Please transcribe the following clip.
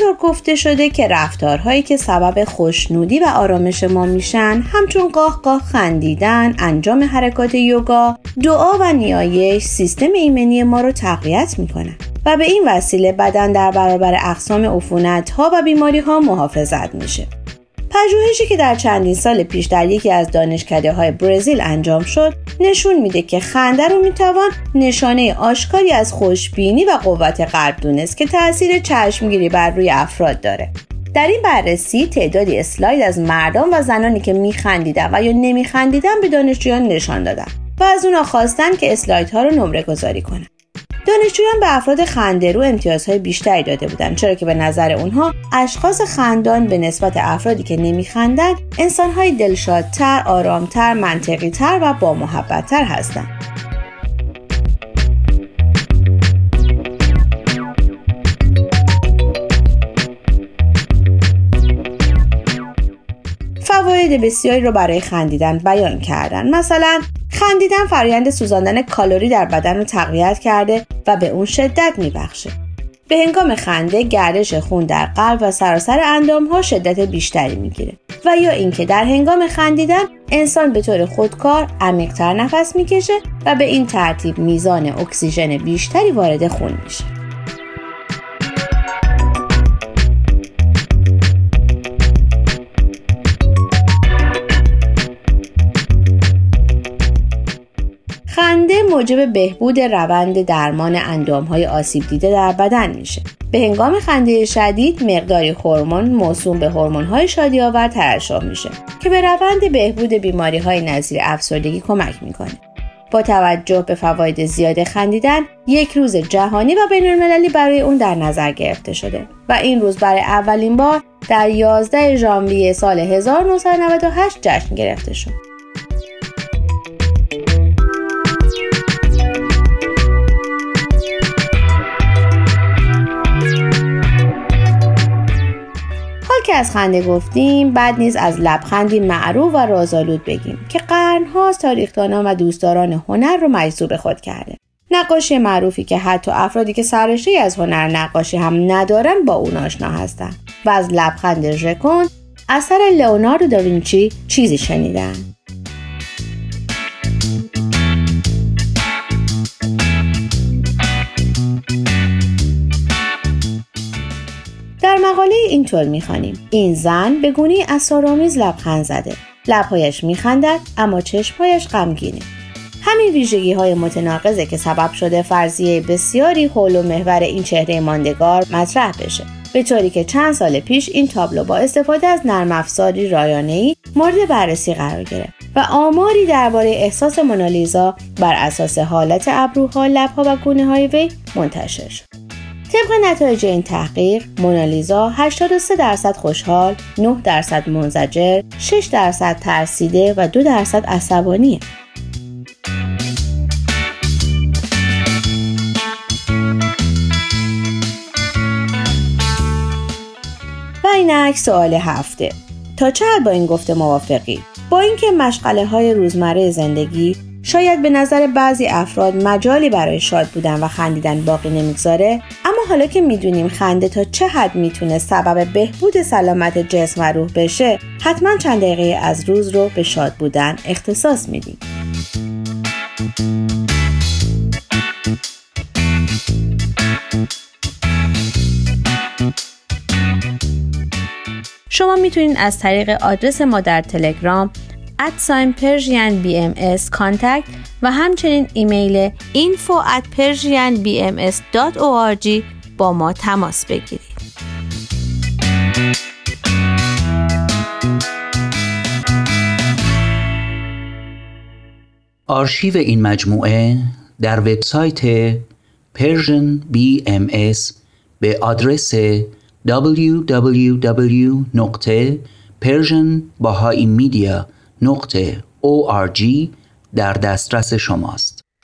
اینطور گفته شده که رفتارهایی که سبب خوشنودی و آرامش ما میشن همچون قاه قاه خندیدن، انجام حرکات یوگا، دعا و نیایش سیستم ایمنی ما رو تقویت می‌کنن و به این وسیله بدن در برابر اقسام عفونت ها و بیماری ها محافظت میشه. پژوهشی که در چندین سال پیش در یکی از دانشکده های برزیل انجام شد نشون میده که خنده رو می‌توان نشانه آشکاری از خوشبینی و قوت قلب دونست که تاثیر چشمگیری بر روی افراد داره. در این بررسی تعدادی اسلاید از مردان و زنانی که میخندیدن و یا نمیخندیدن به دانشجویان نشان دادن و از اونا خواستن که اسلایدها رو نمره گذاری کنن. دانشجویان به افراد خندرو امتیازهای بیشتری داده بودند چرا که به نظر اونها اشخاص خندان به نسبت افرادی که نمیخندند انسانهای دلشادتر آرامتر منطقیتر و با محبتتر هستند. فواید بسیاری رو برای خندیدن بیان کردن. مثلا خندیدن فرایند سوزاندن کالری در بدن رو تقویت کرده و به اون شدت میبخشه. به هنگام خنده گردش خون در قلب و سراسر اندام ها شدت بیشتری می‌گیره و یا اینکه در هنگام خندیدن انسان به طور خودکار عمیقتر نفس می‌کشه و به این ترتیب میزان اکسیژن بیشتری وارد خون میشه. موجب بهبود روند درمان های آسیب دیده در بدن میشه. به هنگام خنده شدید مقداری هورمون موسوم به های شادی آور ترشح میشه که به روند بهبود بیماری های نظیر افسردگی کمک می‌کنه. با توجه به فواید زیاد خندیدن یک روز جهانی و بین المللی برای اون در نظر گرفته شده و این روز برای اولین بار در 11 ژانویه سال 1998 جشن گرفته شد. از خنده گفتیم بعد نیز از لبخندی معروف و رازآلود بگیم که قرنهاست تاریخدانان و دوستداران هنر رو مجذوب خود کرده نقاشی معروفی که حتی افرادی که سرشته از هنر نقاشی هم ندارن با اون آشنا هستند و از لبخند ژکون اثر لئوناردو داوینچی چیزی شنیدن. در مقاله اینطور می‌خوانیم. این زن به گونه اسرارآمیز لبخند زده. لبهایش میخندد اما چشمهایش غمگینه. همین ویژگی های متناقضه که سبب شده فرضیه بسیاری حول و محور این چهره ماندگار مطرح بشه. به طوری که چند سال پیش این تابلو با استفاده از نرم افزاری رایانه‌ای مورد بررسی قرار گرفت و آماری درباره احساس مونالیزا بر اساس حالت ابروها لبها و گونه های وی منتشر شد. طبق نتایج این تحقیق مونالیزا 83 درصد خوشحال، 9 درصد منزجر، 6 درصد ترسیده و 2 درصد عصبانیه. و اینک سوال هفته تا چه با این گفته موافقی با اینکه مشغله های روزمره زندگی شاید به نظر بعضی افراد مجالی برای شاد بودن و خندیدن باقی نمی‌گذاره اما حالا که می‌دونیم خنده تا چه حد می‌تونه سبب بهبود سلامت جسم و روح بشه حتما چند دقیقه از روز رو به شاد بودن اختصاص میدیم. شما می‌تونید از طریق آدرس ما در تلگرام Persian BMS Contact و همچنین ایمیل info at persianbms.org با ما تماس بگیرید. آرشیو این مجموعه در وبسایت Persian BMS به آدرس نقطه org در دسترس شماست.